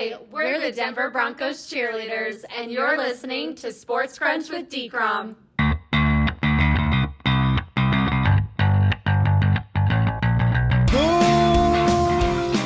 Hi, we're the Denver Broncos cheerleaders, and you're listening to Sports Crunch with DCROM.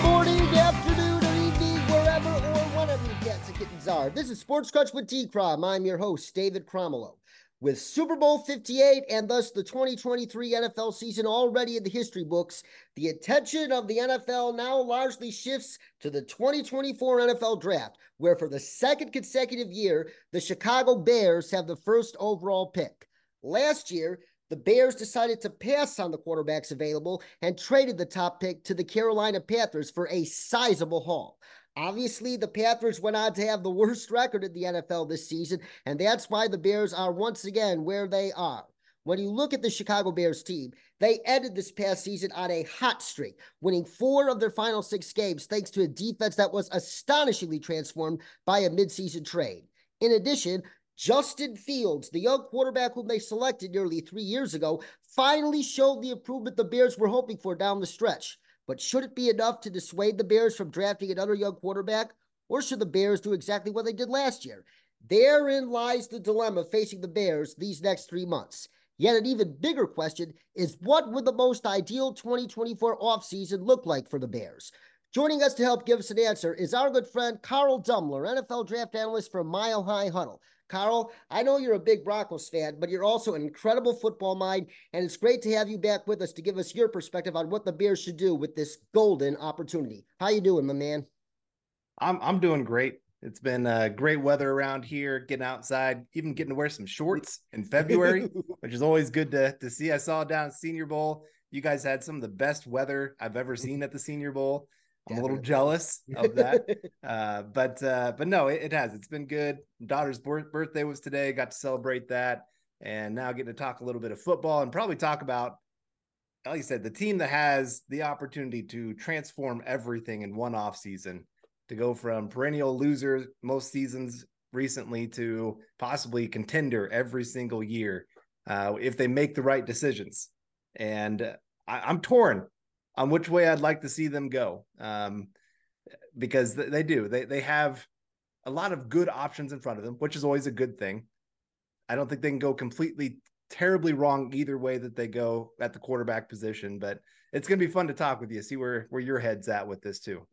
Morning, afternoon, evening, wherever or whenever you. This is Sports Crunch with D-Crom. I'm your host, David Cromwell. With Super Bowl 58 and thus the 2023 NFL season already in the history books, the attention of the NFL now largely shifts to the 2024 NFL draft, where for the second consecutive year, the Chicago Bears have the first overall pick. Last year, the Bears decided to pass on the quarterbacks available and traded the top pick to the Carolina Panthers for a sizable haul. Obviously, the Panthers went on to have the worst record in the NFL this season, and that's why the Bears are once again where they are. When you look at the Chicago Bears team, they ended this past season on a hot streak, winning four of their final six games thanks to a defense that was astonishingly transformed by a midseason trade. In addition, Justin Fields, the young quarterback whom they selected nearly three years ago, finally showed the improvement the Bears were hoping for down the stretch. But should it be enough to dissuade the Bears from drafting another young quarterback? Or should the Bears do exactly what they did last year? Therein lies the dilemma facing the Bears these next three months. Yet an even bigger question is what would the most ideal 2024 offseason look like for the Bears? Joining us to help give us an answer is our good friend Carl Dumler, NFL draft analyst for Mile High Huddle. Carl, I know you're a big Broncos fan, but you're also an incredible football mind, and it's great to have you back with us to give us your perspective on what the Bears should do with this golden opportunity. How you doing, my man? I'm I'm doing great. It's been uh, great weather around here, getting outside, even getting to wear some shorts in February, which is always good to to see. I saw down at Senior Bowl, you guys had some of the best weather I've ever seen at the Senior Bowl. I'm Definitely. a little jealous of that, uh, but uh, but no, it, it, has. It's been good. Daughter's birthday was today. Got to celebrate that, and now getting to talk a little bit of football and probably talk about, like you said, the team that has the opportunity to transform everything in one off season, to go from perennial loser most seasons recently to possibly contender every single year uh, if they make the right decisions. And I, I'm torn on which way I'd like to see them go. Um, because they do. They they have a lot of good options in front of them, which is always a good thing. I don't think they can go completely terribly wrong either way that they go at the quarterback position, but it's going to be fun to talk with you, see where where your head's at with this too.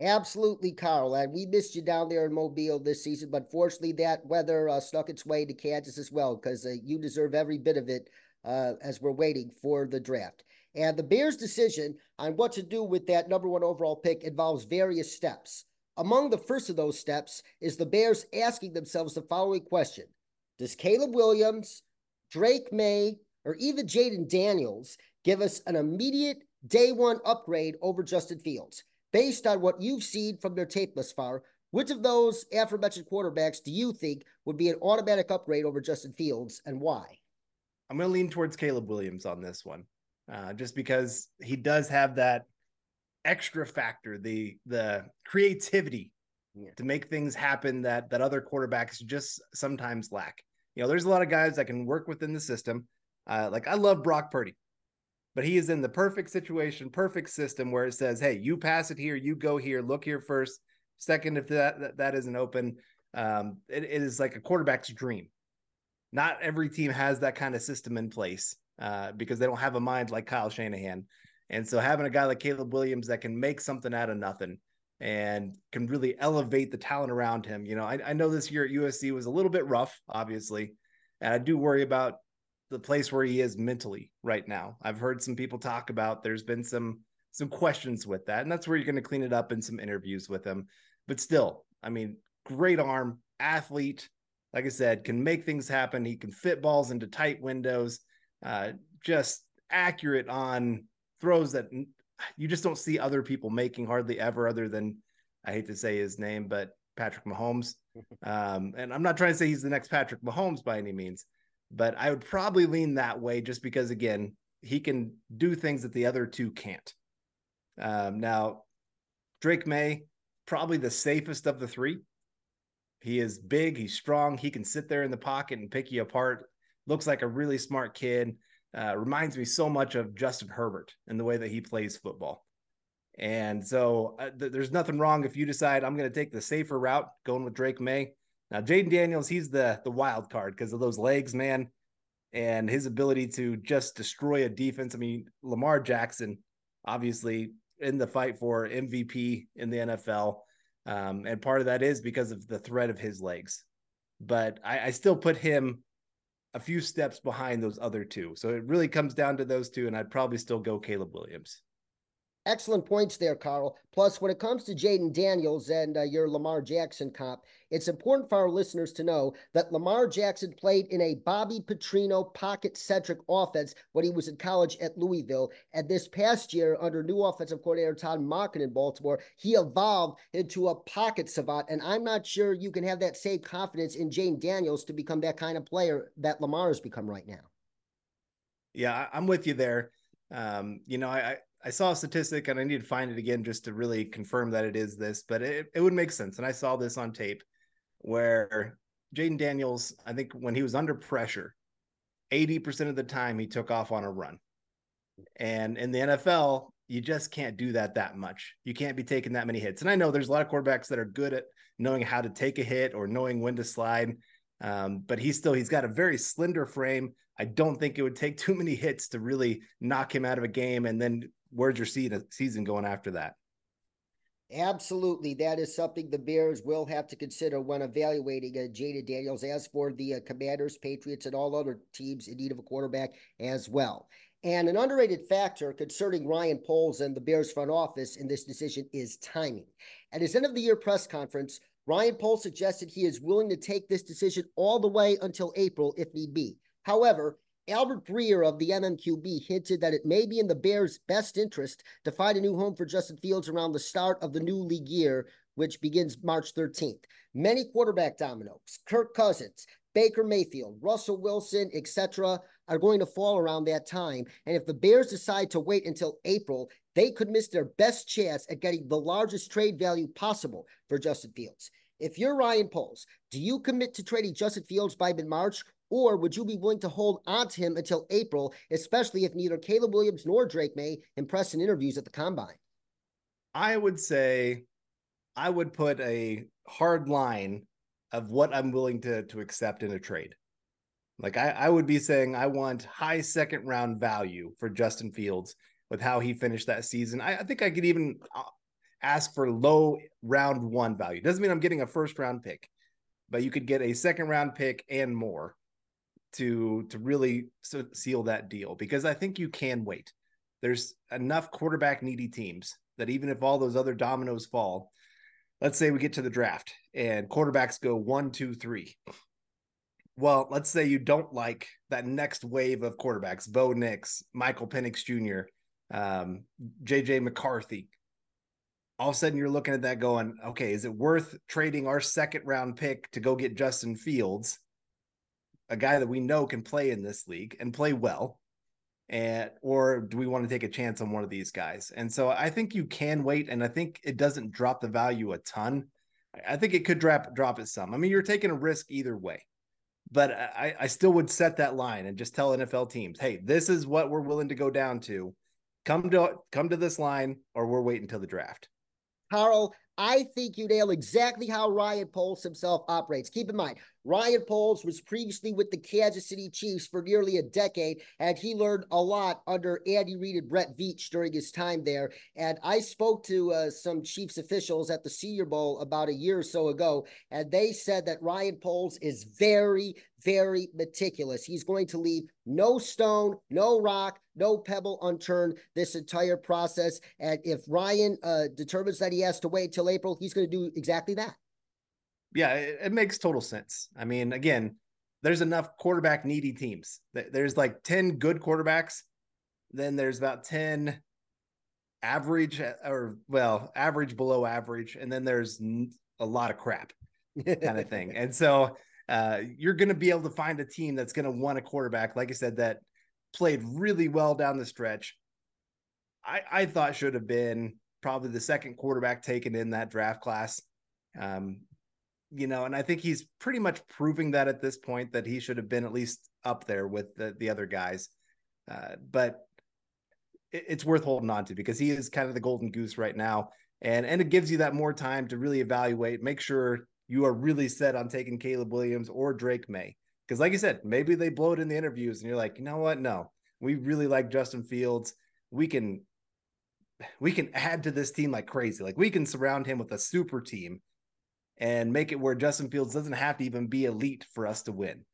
Absolutely, Carl. And we missed you down there in Mobile this season, but fortunately, that weather uh, snuck its way to Kansas as well because uh, you deserve every bit of it uh, as we're waiting for the draft. And the Bears' decision on what to do with that number one overall pick involves various steps. Among the first of those steps is the Bears asking themselves the following question Does Caleb Williams, Drake Maye, or even Jayden Daniels give us an immediate day one upgrade over Justin Fields? Based on what you've seen from their tape thus far, which of those aforementioned quarterbacks do you think would be an automatic upgrade over Justin Fields and why? I'm going to lean towards Caleb Williams on this one uh, just because he does have that extra factor, the the creativity yeah. to make things happen that that other quarterbacks just sometimes lack. You know, there's a lot of guys that can work within the system. Uh, like I love Brock Purdy, but he is in the perfect situation, perfect system where it says, "Hey, you pass it here, you go here, look here first, second if that that, that isn't open." Um, it, it is like a quarterback's dream. Not every team has that kind of system in place uh, because they don't have a mind like Kyle Shanahan. And so having a guy like Caleb Williams that can make something out of nothing and can really elevate the talent around him. You know, I, I know this year at USC was a little bit rough, obviously, and I do worry about the place where he is mentally right now. I've heard some people talk about there's been some some questions with that, and that's where you're going to clean it up in some interviews with him. But still, I mean, great arm, athlete. Like I said, can make things happen. He can fit balls into tight windows uh, just accurate on throws that you just don't see other people making hardly ever, other than I hate to say his name, but Patrick Mahomes. Um, and I'm not trying to say he's the next Patrick Mahomes by any means, but I would probably lean that way just because, again, he can do things that the other two can't. Um, now, Drake Maye, probably the safest of the three. He is big, he's strong, he can sit there in the pocket and pick you apart looks like a really smart kid. Uh, reminds me so much of Justin Herbert in the way that he plays football. And so uh, th- there's nothing wrong if you decide I'm going to take the safer route, going with Drake Maye. Now, Jayden Daniels, he's the the wild card because of those legs, man, and his ability to just destroy a defense. I mean, Lamar Jackson, obviously in the fight for MVP in the NFL, um, and part of that is because of the threat of his legs. But I, I still put him a few steps behind those other two. So it really comes down to those two, and I'd probably still go Caleb Williams. Excellent points there, Carl. Plus, when it comes to Jayden Daniels and uh, your Lamar Jackson comp, it's important for our listeners to know that Lamar Jackson played in a Bobby Petrino pocket centric offense when he was in college at Louisville. And this past year, under new offensive coordinator Todd Monken in Baltimore, he evolved into a pocket savant. And I'm not sure you can have that same confidence in Jayden Daniels to become that kind of player that Lamar has become right now. Yeah, I'm with you there. Um, you know, I, I saw a statistic and I need to find it again just to really confirm that it is this, but it, it would make sense. And I saw this on tape where Jayden Daniels, I think when he was under pressure, 80% of the time he took off on a run. And in the NFL, you just can't do that that much. You can't be taking that many hits. And I know there's a lot of quarterbacks that are good at knowing how to take a hit or knowing when to slide. Um, but he's still he's got a very slender frame. I don't think it would take too many hits to really knock him out of a game and then where's your season going after that? Absolutely. That is something the Bears will have to consider when evaluating uh, Jayden Daniels. As for the uh, Commanders, Patriots, and all other teams in need of a quarterback as well. And an underrated factor concerning Ryan Poles and the Bears front office in this decision is timing. At his end of the year press conference, Ryan Poles suggested he is willing to take this decision all the way until April if need be. However, Albert Breer of the MMQB hinted that it may be in the Bears' best interest to find a new home for Justin Fields around the start of the new league year, which begins March 13th. Many quarterback dominoes, Kirk Cousins, Baker Mayfield, Russell Wilson, etc., are going to fall around that time. And if the Bears decide to wait until April, they could miss their best chance at getting the largest trade value possible for Justin Fields. If you're Ryan Poles, do you commit to trading Justin Fields by mid March, or would you be willing to hold on to him until April, especially if neither Caleb Williams nor Drake Maye impress in interviews at the combine? I would say I would put a hard line of what I'm willing to to accept in a trade. Like I, I would be saying I want high second round value for Justin Fields with how he finished that season. I, I think I could even uh, ask for low round one value. Doesn't mean I'm getting a first round pick, but you could get a second round pick and more to to really seal that deal because I think you can wait. There's enough quarterback needy teams that even if all those other dominoes fall, let's say we get to the draft and quarterbacks go one, two, three. Well, let's say you don't like that next wave of quarterbacks, Bo Nix, Michael Penix Jr., um, JJ McCarthy. All of a sudden, you're looking at that going, okay, is it worth trading our second round pick to go get Justin Fields? A guy that we know can play in this league and play well and or do we want to take a chance on one of these guys? And so i think you can wait and i think it doesn't drop the value a ton. I think it could drop drop it some. I mean you're taking a risk either way but i i still would set that line and just tell nfl teams hey this is what we're willing to go down to. Come to come to this line or we're waiting until the draft. Carl, I think you nail exactly how Ryan Poles himself operates. Keep in mind, Ryan Poles was previously with the Kansas City Chiefs for nearly a decade, and he learned a lot under Andy Reid and Brett Veach during his time there. And I spoke to uh, some Chiefs officials at the Senior Bowl about a year or so ago, and they said that Ryan Poles is very, very meticulous. He's going to leave no stone, no rock, no pebble unturned this entire process. And if Ryan uh, determines that he has to wait till April, he's going to do exactly that. Yeah, it, it makes total sense. I mean, again, there's enough quarterback needy teams. There's like 10 good quarterbacks, then there's about 10 average or well, average below average, and then there's a lot of crap kind of thing. And so uh, you're going to be able to find a team that's going to want a quarterback, like I said, that played really well down the stretch. I, I thought should have been probably the second quarterback taken in that draft class. Um, you know, and I think he's pretty much proving that at this point that he should have been at least up there with the, the other guys. Uh, but it's worth holding on to because he is kind of the golden goose right now. And and it gives you that more time to really evaluate, make sure you are really set on taking Caleb Williams or Drake Maye. Because, like you said, maybe they blow it in the interviews and you're like, you know what? No, we really like Justin Fields. We can we can add to this team like crazy. Like we can surround him with a super team and make it where Justin Fields doesn't have to even be elite for us to win.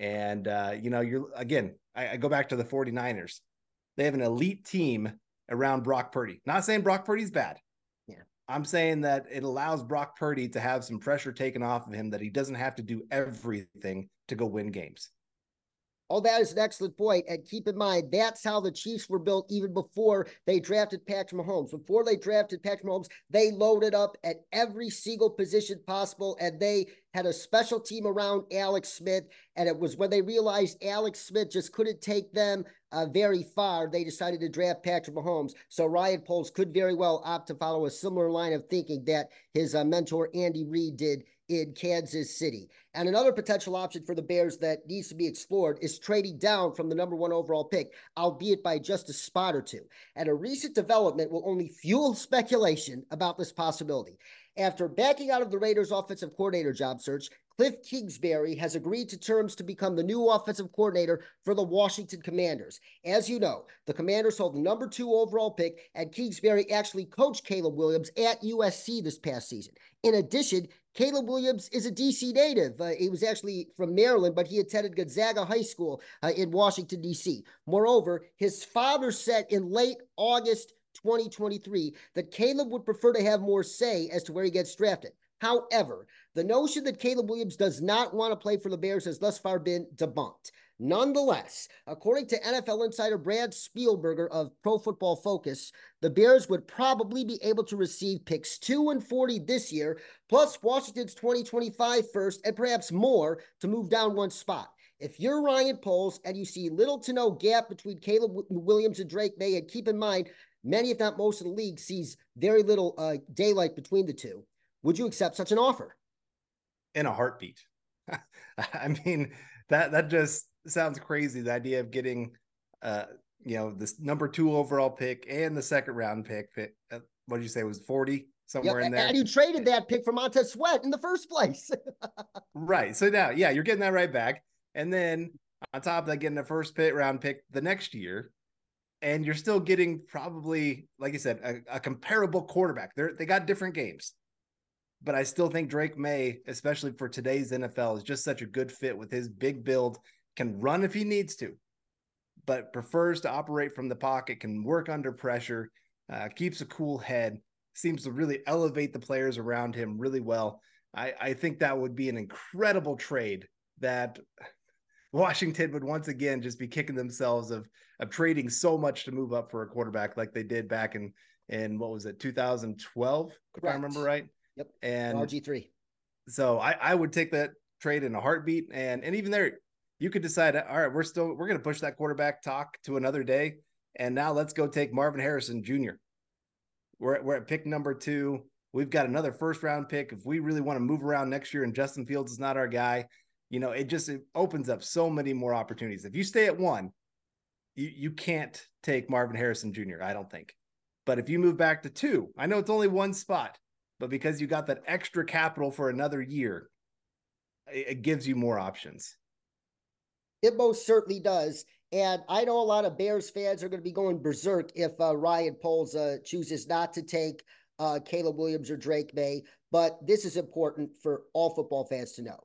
And uh, you know, you're again, I, I go back to the 49ers. They have an elite team around Brock Purdy. Not saying Brock Purdy's bad. I'm saying that it allows Brock Purdy to have some pressure taken off of him that he doesn't have to do everything to go win games. Oh, that is an excellent point. And keep in mind, that's how the Chiefs were built even before they drafted Patrick Mahomes. Before they drafted Patrick Mahomes, they loaded up at every single position possible and they had a special team around Alex Smith. And it was when they realized Alex Smith just couldn't take them uh, very far, they decided to draft Patrick Mahomes. So Ryan Poles could very well opt to follow a similar line of thinking that his uh, mentor Andy Reid did in Kansas City. And another potential option for the Bears that needs to be explored is trading down from the number one overall pick, albeit by just a spot or two. And a recent development will only fuel speculation about this possibility. After backing out of the Raiders' offensive coordinator job search, Cliff Kingsbury has agreed to terms to become the new offensive coordinator for the Washington Commanders. As you know, the Commanders hold the number two overall pick, and Kingsbury actually coached Caleb Williams at USC this past season. In addition, Caleb Williams is a DC native. Uh, he was actually from Maryland, but he attended Gonzaga High School uh, in Washington, D.C. Moreover, his father said in late August 2023 that Caleb would prefer to have more say as to where he gets drafted. However, the notion that Caleb Williams does not want to play for the Bears has thus far been debunked. Nonetheless, according to NFL insider Brad Spielberger of Pro Football Focus, the Bears would probably be able to receive picks 2 and 40 this year, plus Washington's 2025 first, and perhaps more to move down one spot. If you're Ryan Poles and you see little to no gap between Caleb Williams and Drake Maye, and keep in mind, many, if not most of the league, sees very little uh, daylight between the two, would you accept such an offer? In a heartbeat. I mean, that that just sounds crazy. The idea of getting, uh, you know, this number two overall pick and the second round pick. pick uh, what did you say was forty somewhere in there? And you traded that pick for Montez Sweat in the first place. right. So now, yeah, you're getting that right back, and then on top of that, getting the first pit round pick the next year, and you're still getting probably, like I said, a, a comparable quarterback. They they got different games but I still think Drake Maye, especially for today's NFL, is just such a good fit with his big build, can run if he needs to, but prefers to operate from the pocket, can work under pressure, uh, keeps a cool head, seems to really elevate the players around him really well. I, I think that would be an incredible trade that Washington would once again just be kicking themselves of of trading so much to move up for a quarterback like they did back in in what was it 2012 if I remember right. Yep. And RG3. So I, I would take that trade in a heartbeat. And and even there, you could decide, all right, we're still we're gonna push that quarterback talk to another day. And now let's go take Marvin Harrison Jr. We're, we're at pick number two. We've got another first round pick. If we really want to move around next year and Justin Fields is not our guy, you know, it just it opens up so many more opportunities. If you stay at one, you, you can't take Marvin Harrison Jr., I don't think. But if you move back to two, I know it's only one spot, but because you got that extra capital for another year, it, it gives you more options. It most certainly does. And I know a lot of Bears fans are going to be going berserk if uh, Ryan Poles uh, chooses not to take uh, Caleb Williams or Drake Maye. But this is important for all football fans to know.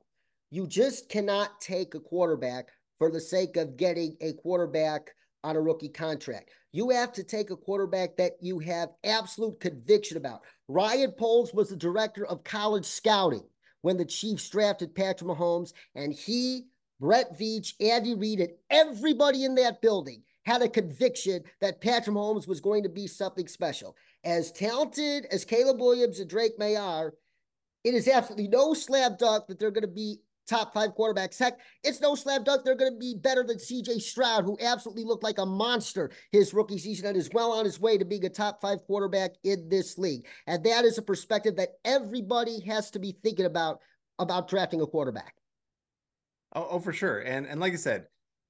You just cannot take a quarterback for the sake of getting a quarterback on a rookie contract. You have to take a quarterback that you have absolute conviction about. Ryan Poles was the director of college scouting when the Chiefs drafted Patrick Mahomes, and he, Brett Veach, Andy Reid, and everybody in that building had a conviction that Patrick Mahomes was going to be something special. As talented as Caleb Williams and Drake Maye are, it is absolutely no slam dunk that they're going to be top five quarterbacks. Heck, it's no slam dunk. They're going to be better than CJ Stroud, who absolutely looked like a monster his rookie season and is well on his way to being a top five quarterback in this league. And that is a perspective that everybody has to be thinking about about drafting a quarterback. Oh, oh for sure. And and like I said,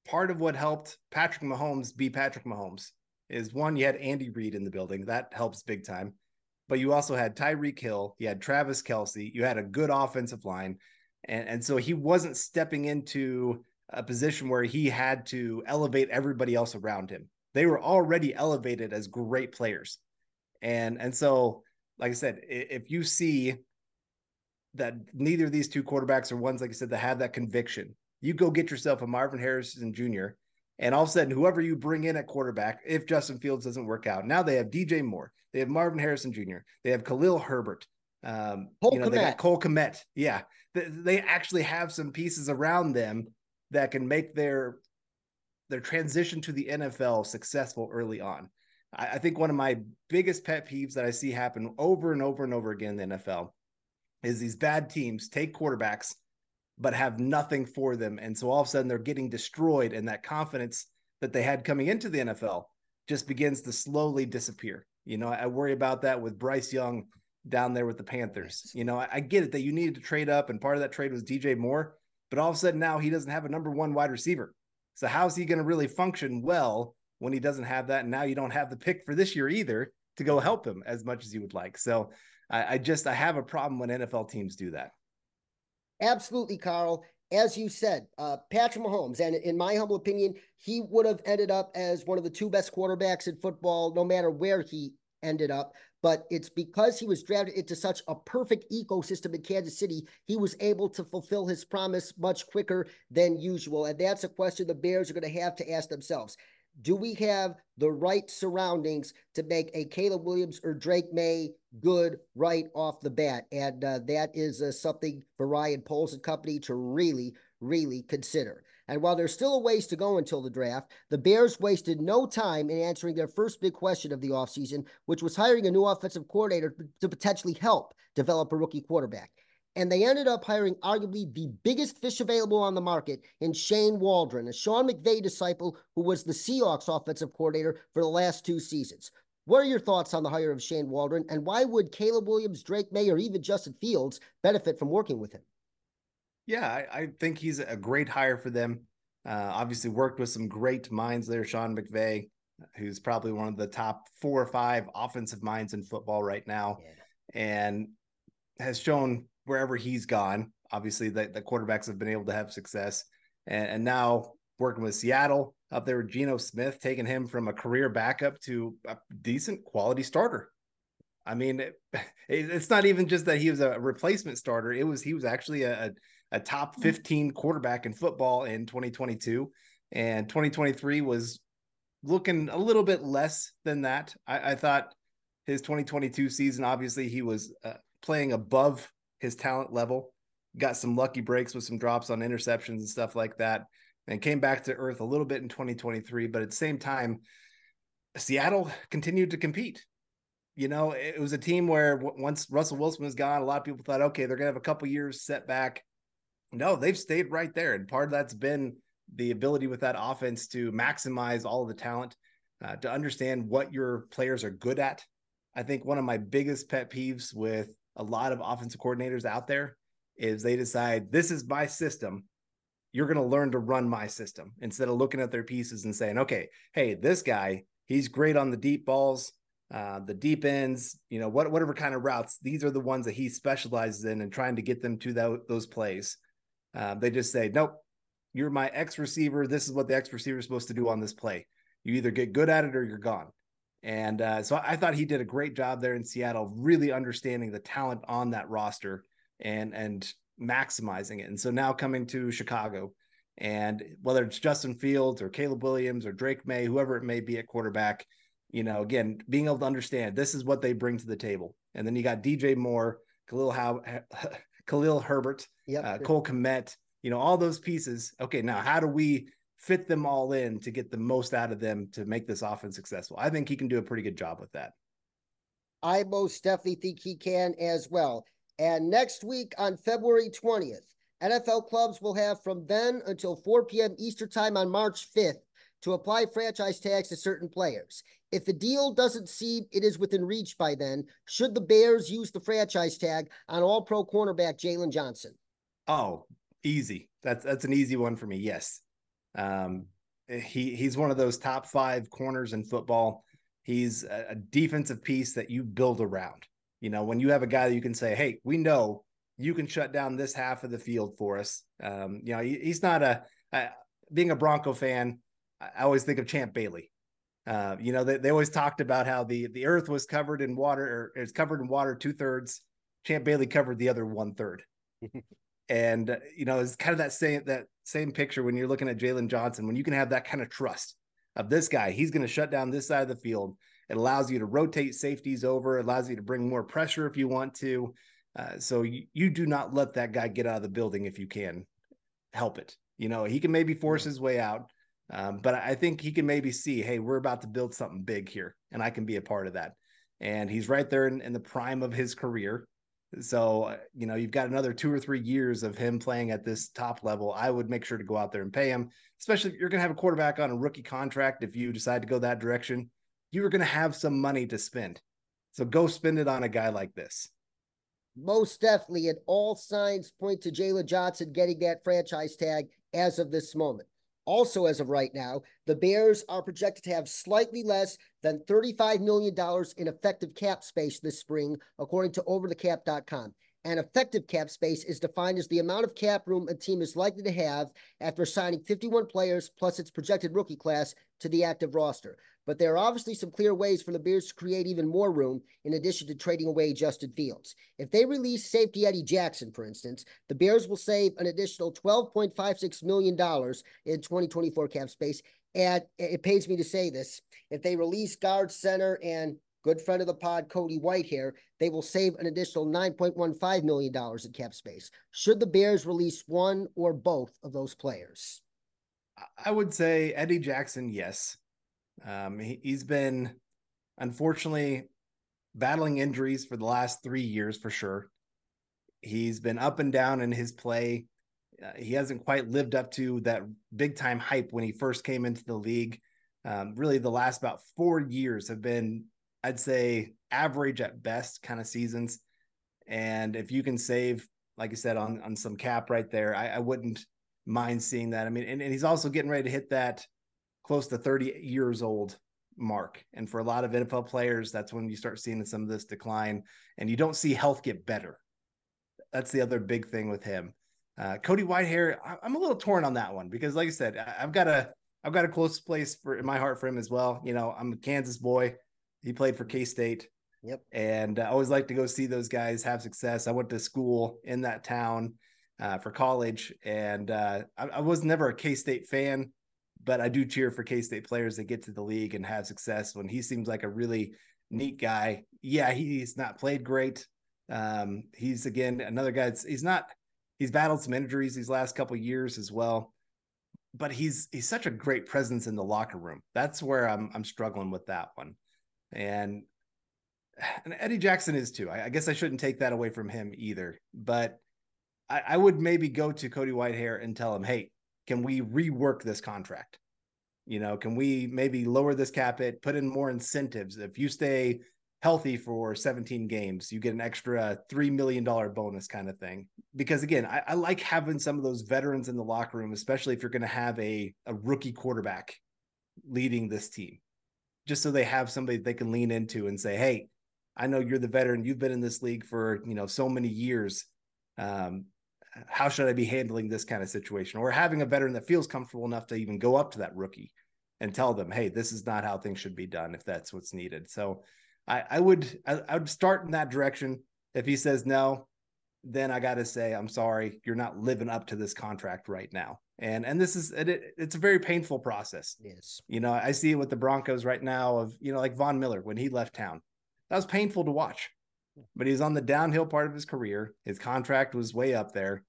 part of what helped Patrick Mahomes be Patrick Mahomes is one, you had Andy Reid in the building. That helps big time. But you also had Tyreek Hill, you had Travis Kelce, you had a good offensive line. And, and so he wasn't stepping into a position where he had to elevate everybody else around him. They were already elevated as great players. And and so, like I said, if you see that neither of these two quarterbacks are ones, like I said, that have that conviction, you go get yourself a Marvin Harrison Jr. And all of a sudden, whoever you bring in at quarterback, if Justin Fields doesn't work out, now they have DJ Moore, they have Marvin Harrison Jr., they have Khalil Herbert, um, Cole you know, Kmet. they got Cole Kmet. Yeah, they, actually have some pieces around them that can make their their transition to the NFL successful early on. I, I think one of my biggest pet peeves that I see happen over and over and over again in the NFL is these bad teams take quarterbacks but have nothing for them. And so all of a sudden they're getting destroyed, and that confidence that they had coming into the NFL just begins to slowly disappear. You know, I worry about that with Bryce Young down there with the Panthers. You know, I, I, get it that you needed to trade up, and part of that trade was DJ Moore, but all of a sudden now he doesn't have a number one wide receiver. So how's he going to really function well when he doesn't have that? And now you don't have the pick for this year either to go help him as much as you would like. So I, I just I have a problem when NFL teams do that. Absolutely, Carl. As you said, uh, Patrick Mahomes, and in my humble opinion, he would have ended up as one of the two best quarterbacks in football, no matter where he ended up. But it's because he was drafted into such a perfect ecosystem in Kansas City, he was able to fulfill his promise much quicker than usual. And that's a question the Bears are going to have to ask themselves. Do we have the right surroundings to make a Caleb Williams or Drake Maye good right off the bat? And uh, that is uh, something for Ryan Poles and company to really, really consider. And while there's still a ways to go until the draft, the Bears wasted no time in answering their first big question of the offseason, which was hiring a new offensive coordinator to potentially help develop a rookie quarterback and they ended up hiring arguably the biggest fish available on the market in Shane Waldron, a Sean McVay disciple who was the Seahawks offensive coordinator for the last two seasons. What are your thoughts on the hire of Shane Waldron, and why would Caleb Williams, Drake Maye, or even Justin Fields benefit from working with him? Yeah, I, I think he's a great hire for them. Uh, obviously, worked with some great minds there, Sean McVay, who's probably one of the top four or five offensive minds in football right now, yeah. and has shown wherever he's gone. Obviously, the, the quarterbacks have been able to have success, and, and now working with Seattle up there with Geno Smith, taking him from a career backup to a decent quality starter. I mean, it, it's not even just that he was a replacement starter. It was he was actually a, a top hmm. 15 quarterback in football in 2022, and 2023 was looking a little bit less than that. I, I thought his 2022 season, obviously, he was uh, playing above his talent level. Got some lucky breaks with some drops on interceptions and stuff like that, and came back to earth a little bit in 2023. But at the same time, Seattle continued to compete. You know, it was a team where once Russell Wilson was gone, a lot of people thought, okay, they're gonna have a couple years setback. No, they've stayed right there, and part of that's been the ability with that offense to maximize all of the talent, uh, to understand what your players are good at. I think one of my biggest pet peeves with a lot of offensive coordinators out there is they decide this is my system. You're going to learn to run my system instead of looking at their pieces and saying, okay, hey, this guy, he's great on the deep balls, uh, the deep ends, you know, what, whatever kind of routes. These are the ones that he specializes in and trying to get them to that, those plays. Uh, they just say, nope, you're my X receiver. This is what the X receiver is supposed to do on this play. You either get good at it or you're gone. And uh, so I thought he did a great job there in Seattle, really understanding the talent on that roster and and maximizing it. And so now coming to Chicago, and whether it's Justin Fields or Caleb Williams or Drake Maye, whoever it may be at quarterback, you know, again, being able to understand this is what they bring to the table. And then you got DJ Moore, Khalil How, Khalil Herbert, yep. uh, Cole Kmet, you know, all those pieces. Okay, now how do we fit them all in to get the most out of them to make this offense successful. I think he can do a pretty good job with that. I most definitely think he can as well. And next week on February 20th, NFL clubs will have from then until 4 p.m. Eastern Time on March 5th to apply franchise tags to certain players. If the deal doesn't seem it is within reach by then, should the Bears use the franchise tag on all pro cornerback Jaylon Johnson? Oh, easy. That's that's an easy one for me. Yes. Um, he he's one of those top five corners in football. He's a, a defensive piece that you build around. You know, when you have a guy that you can say, "Hey, we know you can shut down this half of the field for us." Um, you know, he, he's not a, a, being a Bronco fan. I always think of Champ Bailey. Uh, you know, they, they always talked about how the the earth was covered in water, or it's covered in water two thirds. Champ Bailey covered the other one third. and uh, you know, it's kind of that same that same picture when you're looking at Jaylon Johnson, when you can have that kind of trust of this guy, he's going to shut down this side of the field. It allows you to rotate safeties over, it allows you to bring more pressure if you want to. Uh, so you, you do not let that guy get out of the building if you can help it. You know, he can maybe force his way out, um, but I think he can maybe see, hey, we're about to build something big here, and I can be a part of that. And he's right there in, in the prime of his career. So, uh, you know, you've got another two or three years of him playing at this top level. I would make sure to go out there and pay him, especially if you're going to have a quarterback on a rookie contract. If you decide to go that direction, you are going to have some money to spend. So go spend it on a guy like this. Most definitely. And all signs point to Jaylon Johnson getting that franchise tag as of this moment. Also, as of right now, the Bears are projected to have slightly less than $35 million in effective cap space this spring, according to overthecap.com. And effective cap space is defined as the amount of cap room a team is likely to have after signing 51 players plus its projected rookie class to the active roster but there are obviously some clear ways for the Bears to create even more room in addition to trading away Justin Fields. If they release safety Eddie Jackson, for instance, the Bears will save an additional $12.56 million in 2024 cap space. And it pays me to say this if they release guard center and good friend of the pod, Cody Whitehair, they will save an additional $9.15 million in cap space. Should the Bears release one or both of those players? I would say Eddie Jackson, yes. Um, he, he's been unfortunately battling injuries for the last three years for sure. He's been up and down in his play. Uh, he hasn't quite lived up to that big time hype when he first came into the league. Um, really, the last about four years have been, I'd say, average at best kind of seasons. And if you can save, like I said, on on some cap right there, I, I wouldn't mind seeing that. I mean, and, and he's also getting ready to hit that close to 30 years old mark. And for a lot of NFL players, that's when you start seeing some of this decline and you don't see health get better. That's the other big thing with him. Uh, Cody Whitehair, I'm a little torn on that one because, like I said, I've got a I've got a close place for in my heart for him as well. You know, I'm a Kansas boy. He played for K State. Yep. And I always like to go see those guys have success. I went to school in that town uh, for college, and uh, I, I was never a K State fan but I do cheer for K State players that get to the league and have success. When he seems like a really neat guy. Yeah, he's not played great. Um, he's again another guy. That's, he's not. He's battled some injuries these last couple years as well, but he's he's such a great presence in the locker room. That's where I'm I'm struggling with that one, and and Eddie Jackson is too. I, I guess I shouldn't take that away from him either, but I, I would maybe go to Cody Whitehair and tell him, hey, can we rework this contract? You know, can we maybe lower this cap it, put in more incentives? If you stay healthy for 17 games, you get an extra $3 million bonus kind of thing. Because again, I, I like having some of those veterans in the locker room, especially if you're going to have a, a rookie quarterback leading this team, just so they have somebody they can lean into and say, Hey, I know you're the veteran. You've been in this league for, you know, so many years. Um, how should I be handling this kind of situation? Or having a veteran that feels comfortable enough to even go up to that rookie and tell them, hey, this is not how things should be done if that's what's needed. So I, I would I, I would start in that direction. If he says no, then I got to say, I'm sorry, you're not living up to this contract right now. And and this is it, it's a very painful process. Yes. You know, I see it with the Broncos right now of, you know, like Von Miller when he left town. That was painful to watch but he's on the downhill part of his career. His contract was way up there,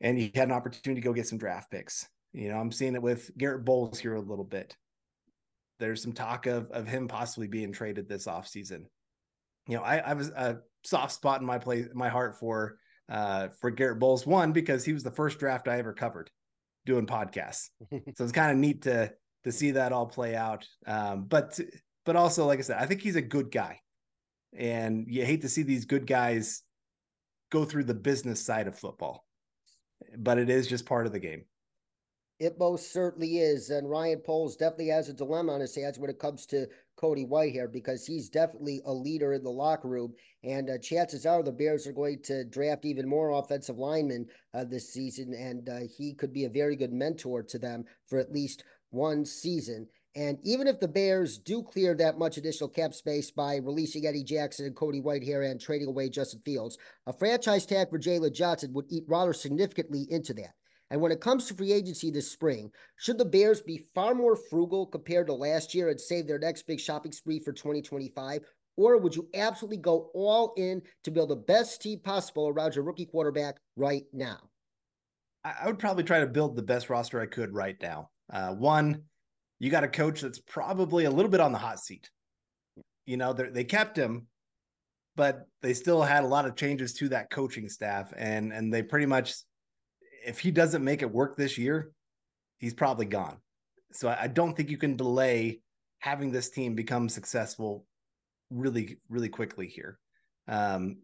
and he had an opportunity to go get some draft picks. You know, I'm seeing it with Garett Bolles here a little bit. There's some talk of of him possibly being traded this offseason. You know, I, I was a soft spot in my place, my heart for uh for Garett Bolles. One, because he was the first draft I ever covered doing podcasts. so it's kind of neat to to see that all play out. Um, but but also, like I said, I think he's a good guy and you hate to see these good guys go through the business side of football but it is just part of the game It most certainly is. And Ryan Poles definitely has a dilemma on his hands when it comes to Cody Whitehair because he's definitely a leader in the locker room. And uh, chances are the Bears are going to draft even more offensive linemen uh, this season. And uh, he could be a very good mentor to them for at least one season. And even if the Bears do clear that much additional cap space by releasing Eddie Jackson and Cody Whitehair and trading away Justin Fields, a franchise tag for Jaylon Johnson would eat rather significantly into that. And when it comes to free agency this spring, should the Bears be far more frugal compared to last year and save their next big shopping spree for 2025? Or would you absolutely go all in to build the best team possible around your rookie quarterback right now? I would probably try to build the best roster I could right now. Uh, one, you got a coach that's probably a little bit on the hot seat. You know, they kept him, but they still had a lot of changes to that coaching staff, and and they pretty much if he doesn't make it work this year, he's probably gone. So I, I don't think you can delay having this team become successful really, really quickly here. Um,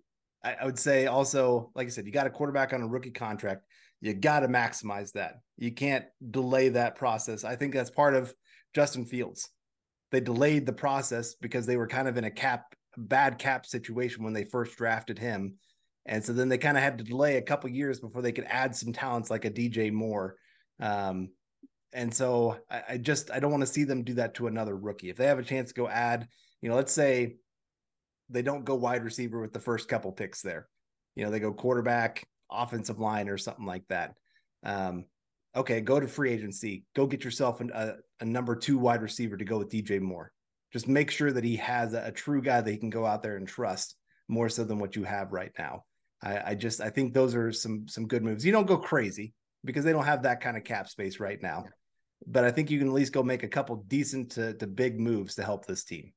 I, I would say also, like I said, you got a quarterback on a rookie contract. You got to maximize that. You can't delay that process. I think that's part of Justin Fields. They delayed the process because they were kind of in a cap, bad cap situation when they first drafted him and so then they kind of had to delay a couple years before they could add some talents like a DJ Moore. Um, and so I, I just I don't want to see them do that to another rookie. If they have a chance to go add, you know, let's say they don't go wide receiver with the first couple picks there. You know, they go quarterback, offensive line, or something like that. Um, okay, go to free agency. Go get yourself an, a, a number two wide receiver to go with DJ Moore. Just make sure that he has a, a true guy that he can go out there and trust more so than what you have right now. I, I just I think those are some some good moves. You don't go crazy because they don't have that kind of cap space right now. But I think you can at least go make a couple decent to, to big moves to help this team.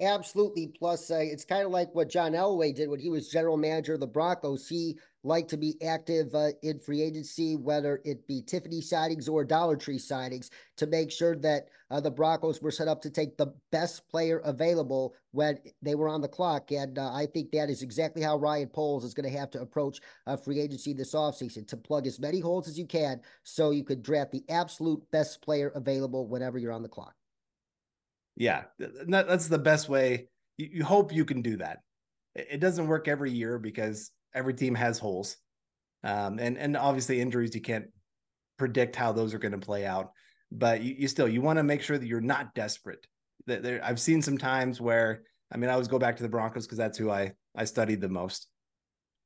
Absolutely. Plus, uh, it's kind of like what John Elway did when he was general manager of the Broncos. He like to be active uh, in free agency, whether it be Tiffany sightings or Dollar Tree sightings, to make sure that uh, the Broncos were set up to take the best player available when they were on the clock. And uh, I think that is exactly how Ryan Poles is going to have to approach free agency this offseason to plug as many holes as you can so you could draft the absolute best player available whenever you're on the clock. Yeah, that's the best way. You hope you can do that. It doesn't work every year because every team has holes. Um, and and obviously injuries you can't predict how those are going to play out. But you, you still you want to make sure that you're not desperate. That there, I've seen some times where I mean I always go back to the Broncos because that's who I I studied the most.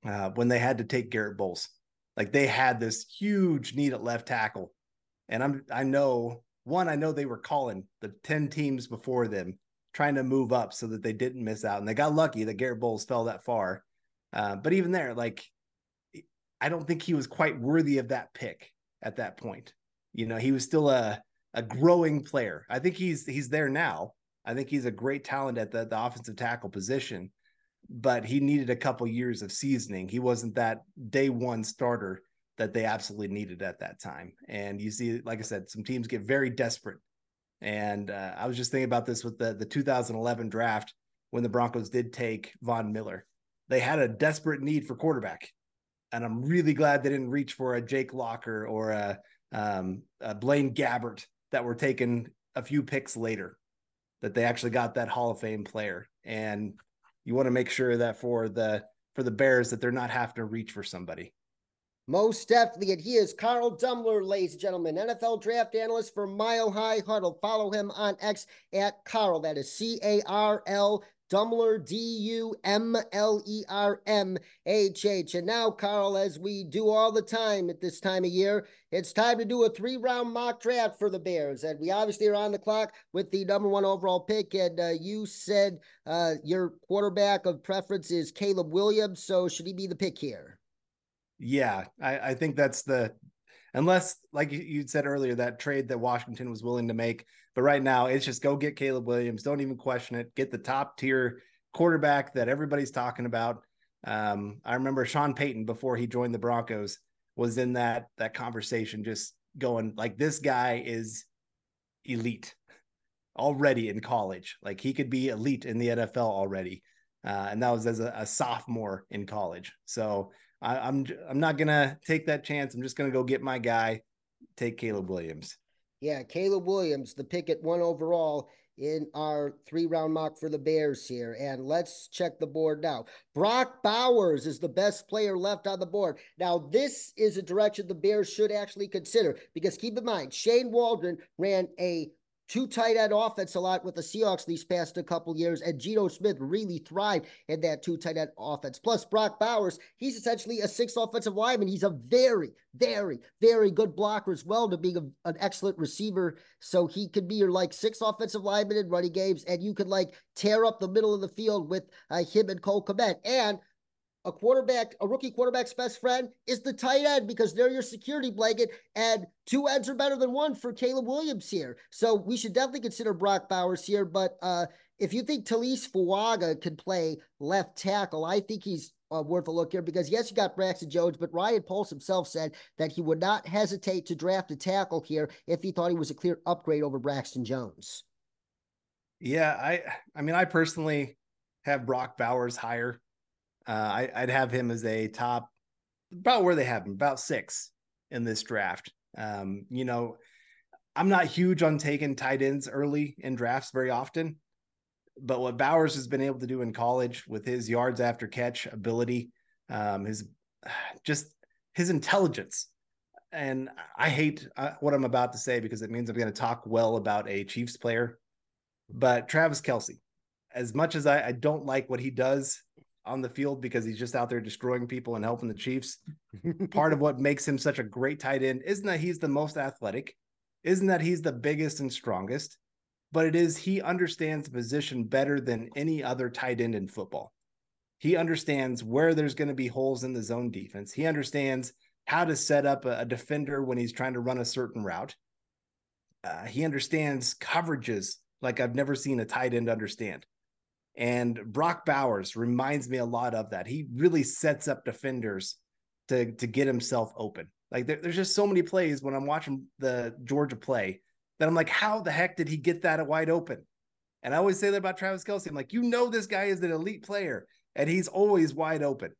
Uh, when they had to take Garett Bolles, like they had this huge need at left tackle, and I'm I know one I know they were calling the ten teams before them trying to move up so that they didn't miss out, and they got lucky that Garett Bolles fell that far uh, but even there, like, I don't think he was quite worthy of that pick at that point. You know, he was still a a growing player. I think he's he's there now. I think he's a great talent at the, the offensive tackle position, but he needed a couple years of seasoning. He wasn't that day one starter that they absolutely needed at that time. And you see, like I said, some teams get very desperate. And uh, I was just thinking about this with the the 2011 draft when the Broncos did take Von Miller they had a desperate need for quarterback. And I'm really glad they didn't reach for a Jake Locker or a, um, a Blaine Gabbert that were taken a few picks later, that they actually got that Hall of Fame player. And you want to make sure that for the for the Bears that they're not having to reach for somebody. Most definitely. And he is Carl Dumler, ladies and gentlemen, NFL draft analyst for Mile High Huddle. Follow him on X at Carl. That is C A R L Dumler, D U M L E R M H H. And now, Carl, as we do all the time at this time of year, it's time to do a three round mock draft for the Bears. And we obviously are on the clock with the number one overall pick. And uh, you said uh, your quarterback of preference is Caleb Williams. So should he be the pick here? Yeah, I, I think that's the unless like you said earlier that trade that washington was willing to make but right now it's just go get caleb williams don't even question it get the top tier quarterback that everybody's talking about um, i remember sean payton before he joined the broncos was in that that conversation just going like this guy is elite already in college like he could be elite in the nfl already uh, and that was as a, a sophomore in college so I, I'm, I'm not gonna take that chance. I'm just gonna go get my guy. take Caleb Williams. Yeah, Caleb Williams, the pick at one overall in our three round mock for the Bears here. And let's check the board now. Brock Bowers is the best player left on the board. Now, this is a direction the Bears should actually consider because keep in mind, Shane Waldron ran a two tight end offense a lot with the Seahawks these past a couple years, and Geno Smith really thrived in that two tight end offense. Plus, Brock Bowers, he's essentially a sixth offensive lineman. He's a very, very, very good blocker as well to being a, an excellent receiver. So he could be your like sixth offensive lineman in running games, and you could like tear up the middle of the field with uh, him and Cole Kmet. And a quarterback, a rookie quarterback's best friend is the tight end because they're your security blanket, and two ends are better than one for Caleb Williams here. So we should definitely consider Brock Bowers here. But uh, if you think Taliese Fuaga could play left tackle, I think he's uh, worth a look here because yes, you got Braxton Jones, but Ryan Poles himself said that he would not hesitate to draft a tackle here if he thought he was a clear upgrade over Braxton Jones. Yeah, I I mean I personally have Brock Bowers higher uh, I, would have him as a top, about where they have him, about six in this draft. Um, you know, I'm not huge on taking tight ends early in drafts very often, but what Bowers has been able to do in college with his yards after catch ability, um, his just his intelligence. And I hate uh, what I'm about to say because it means I'm going to talk well about a Chiefs player. But Travis Kelce, as much as I, I don't like what he does on the field because he's just out there destroying people and helping the Chiefs. Part of what makes him such a great tight end isn't that he's the most athletic, isn't that he's the biggest and strongest, but it is he understands the position better than any other tight end in football. He understands where there's going to be holes in the zone defense. He understands how to set up a, a defender when he's trying to run a certain route. Uh, he understands coverages like I've never seen a tight end understand. And Brock Bowers reminds me a lot of that. He really sets up defenders to, to get himself open. Like there, there's just so many plays when I'm watching the Georgia play that I'm like, how the heck did he get that wide open? And I always say that about Travis Kelce. I'm like, you know, this guy is an elite player and he's always wide open.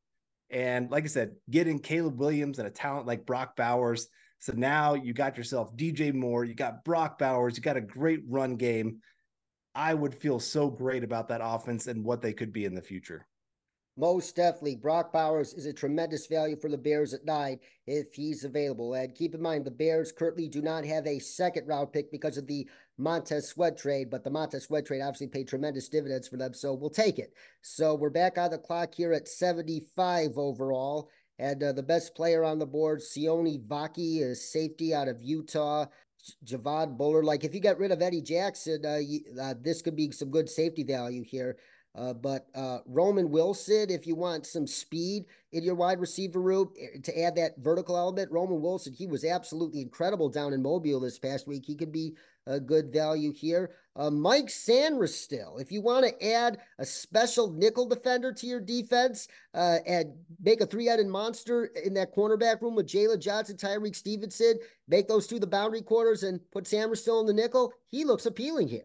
And like I said, getting Caleb Williams and a talent like Brock Bowers. So now you got yourself DJ Moore, you got Brock Bowers, you got a great run game. I would feel so great about that offense and what they could be in the future. Most definitely. Brock Bowers is a tremendous value for the Bears at nine if he's available. And keep in mind, the Bears currently do not have a second round pick because of the Montez Sweat trade, but the Montez Sweat trade obviously paid tremendous dividends for them. So we'll take it. So we're back on the clock here at 75 overall. And uh, the best player on the board, Sione Vaki, is safety out of Utah. Javon Bullard. Like if you get rid of Eddie Jackson, uh, you, uh, this could be some good safety value here. Uh, but uh, Roman Wilson, if you want some speed in your wide receiver room eh, to add that vertical element, Roman Wilson, he was absolutely incredible down in Mobile this past week. He could be a good value here. Uh, Mike Sainristil, if you want to add a special nickel defender to your defense uh, and make a three-headed monster in that cornerback room with Jaylon Johnson, Tyrique Stevenson, make those two the boundary quarters and put Sainristil in the nickel, he looks appealing here.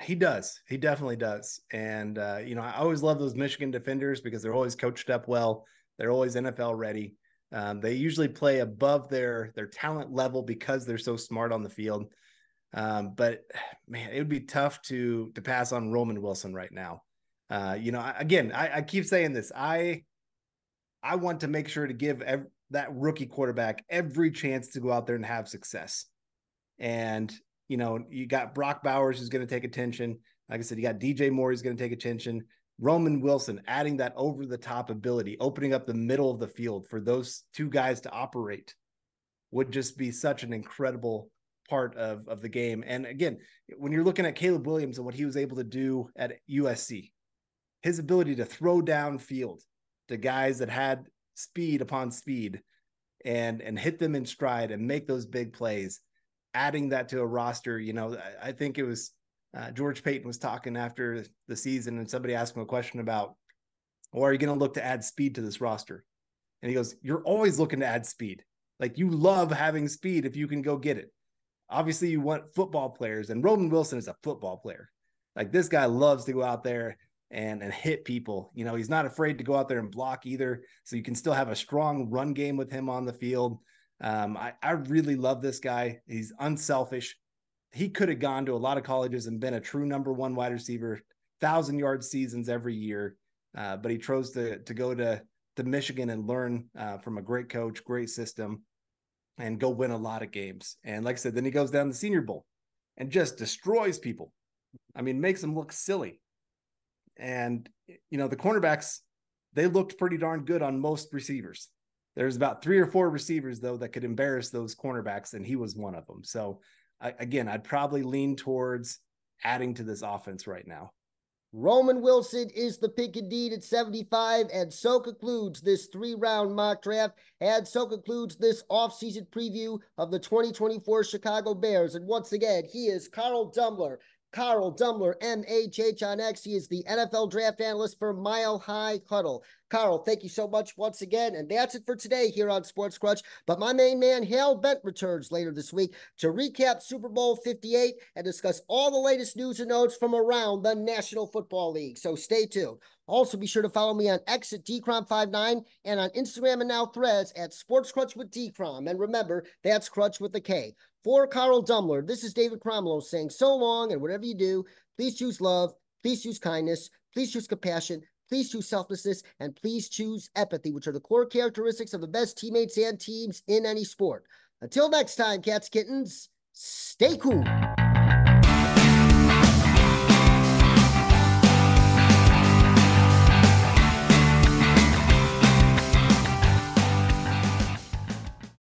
He does. He definitely does. And, uh, you know, I always love those Michigan defenders because they're always coached up well. They're always NFL ready. Um, they usually play above their their talent level because they're so smart on the field. Um, but man, it would be tough to to pass on Roman Wilson right now. Uh, you know, again, I, I, keep saying this. I I want to make sure to give that rookie quarterback every chance to go out there and have success. And you know, you got Brock Bowers who's going to take attention. Like I said, you got DJ Moore who's going to take attention. Roman Wilson adding that over the top ability, opening up the middle of the field for those two guys to operate would just be such an incredible part of of the game. And again, when you're looking at Caleb Williams and what he was able to do at USC, his ability to throw down field to guys that had speed upon speed and and hit them in stride and make those big plays, adding that to a roster, you know, I, think it was uh, George Paton was talking after the season and somebody asked him a question about, or are you going to look to add speed to this roster? And he goes, You're always looking to add speed. Like you love having speed if you can go get it. Obviously, you want football players, and Roman Wilson is a football player. Like this guy loves to go out there and and hit people. You know, he's not afraid to go out there and block either. So you can still have a strong run game with him on the field. Um, I, I really love this guy. He's unselfish. He could have gone to a lot of colleges and been a true number one wide receiver, thousand yard seasons every year. Uh, but he chose to to go to to Michigan and learn uh, from a great coach, great system, and go win a lot of games. And like I said, then he goes down the Senior Bowl and just destroys people. I mean, makes them look silly. And you know, the cornerbacks they looked pretty darn good on most receivers. There's about three or four receivers though that could embarrass those cornerbacks, and he was one of them. So again, I'd probably lean towards adding to this offense right now. Roman Wilson is the pick indeed at 75, and so concludes this three round mock draft. And so concludes this offseason preview of the 2024 Chicago Bears. And once again, he is Carl Dumler. Carl Dumler, MHH on X. He is the NFL draft analyst for Mile High Huddle. Carl, thank you so much once again. And that's it for today here on Sports Crunch. But my main man, Hal Bent, returns later this week to recap Super Bowl 58 and discuss all the latest news and notes from around the National Football League. So stay tuned. Also, be sure to follow me on X at DCrom59 and on Instagram and now threads at Sports Crunch with DCrom. And remember, that's Crunch with a K. For Carl Dumler, this is David Cromwell saying so long, and whatever you do, please choose love, please choose kindness, please choose compassion, please choose selflessness, and please choose empathy, which are the core characteristics of the best teammates and teams in any sport. Until next time, cats, kittens, stay cool.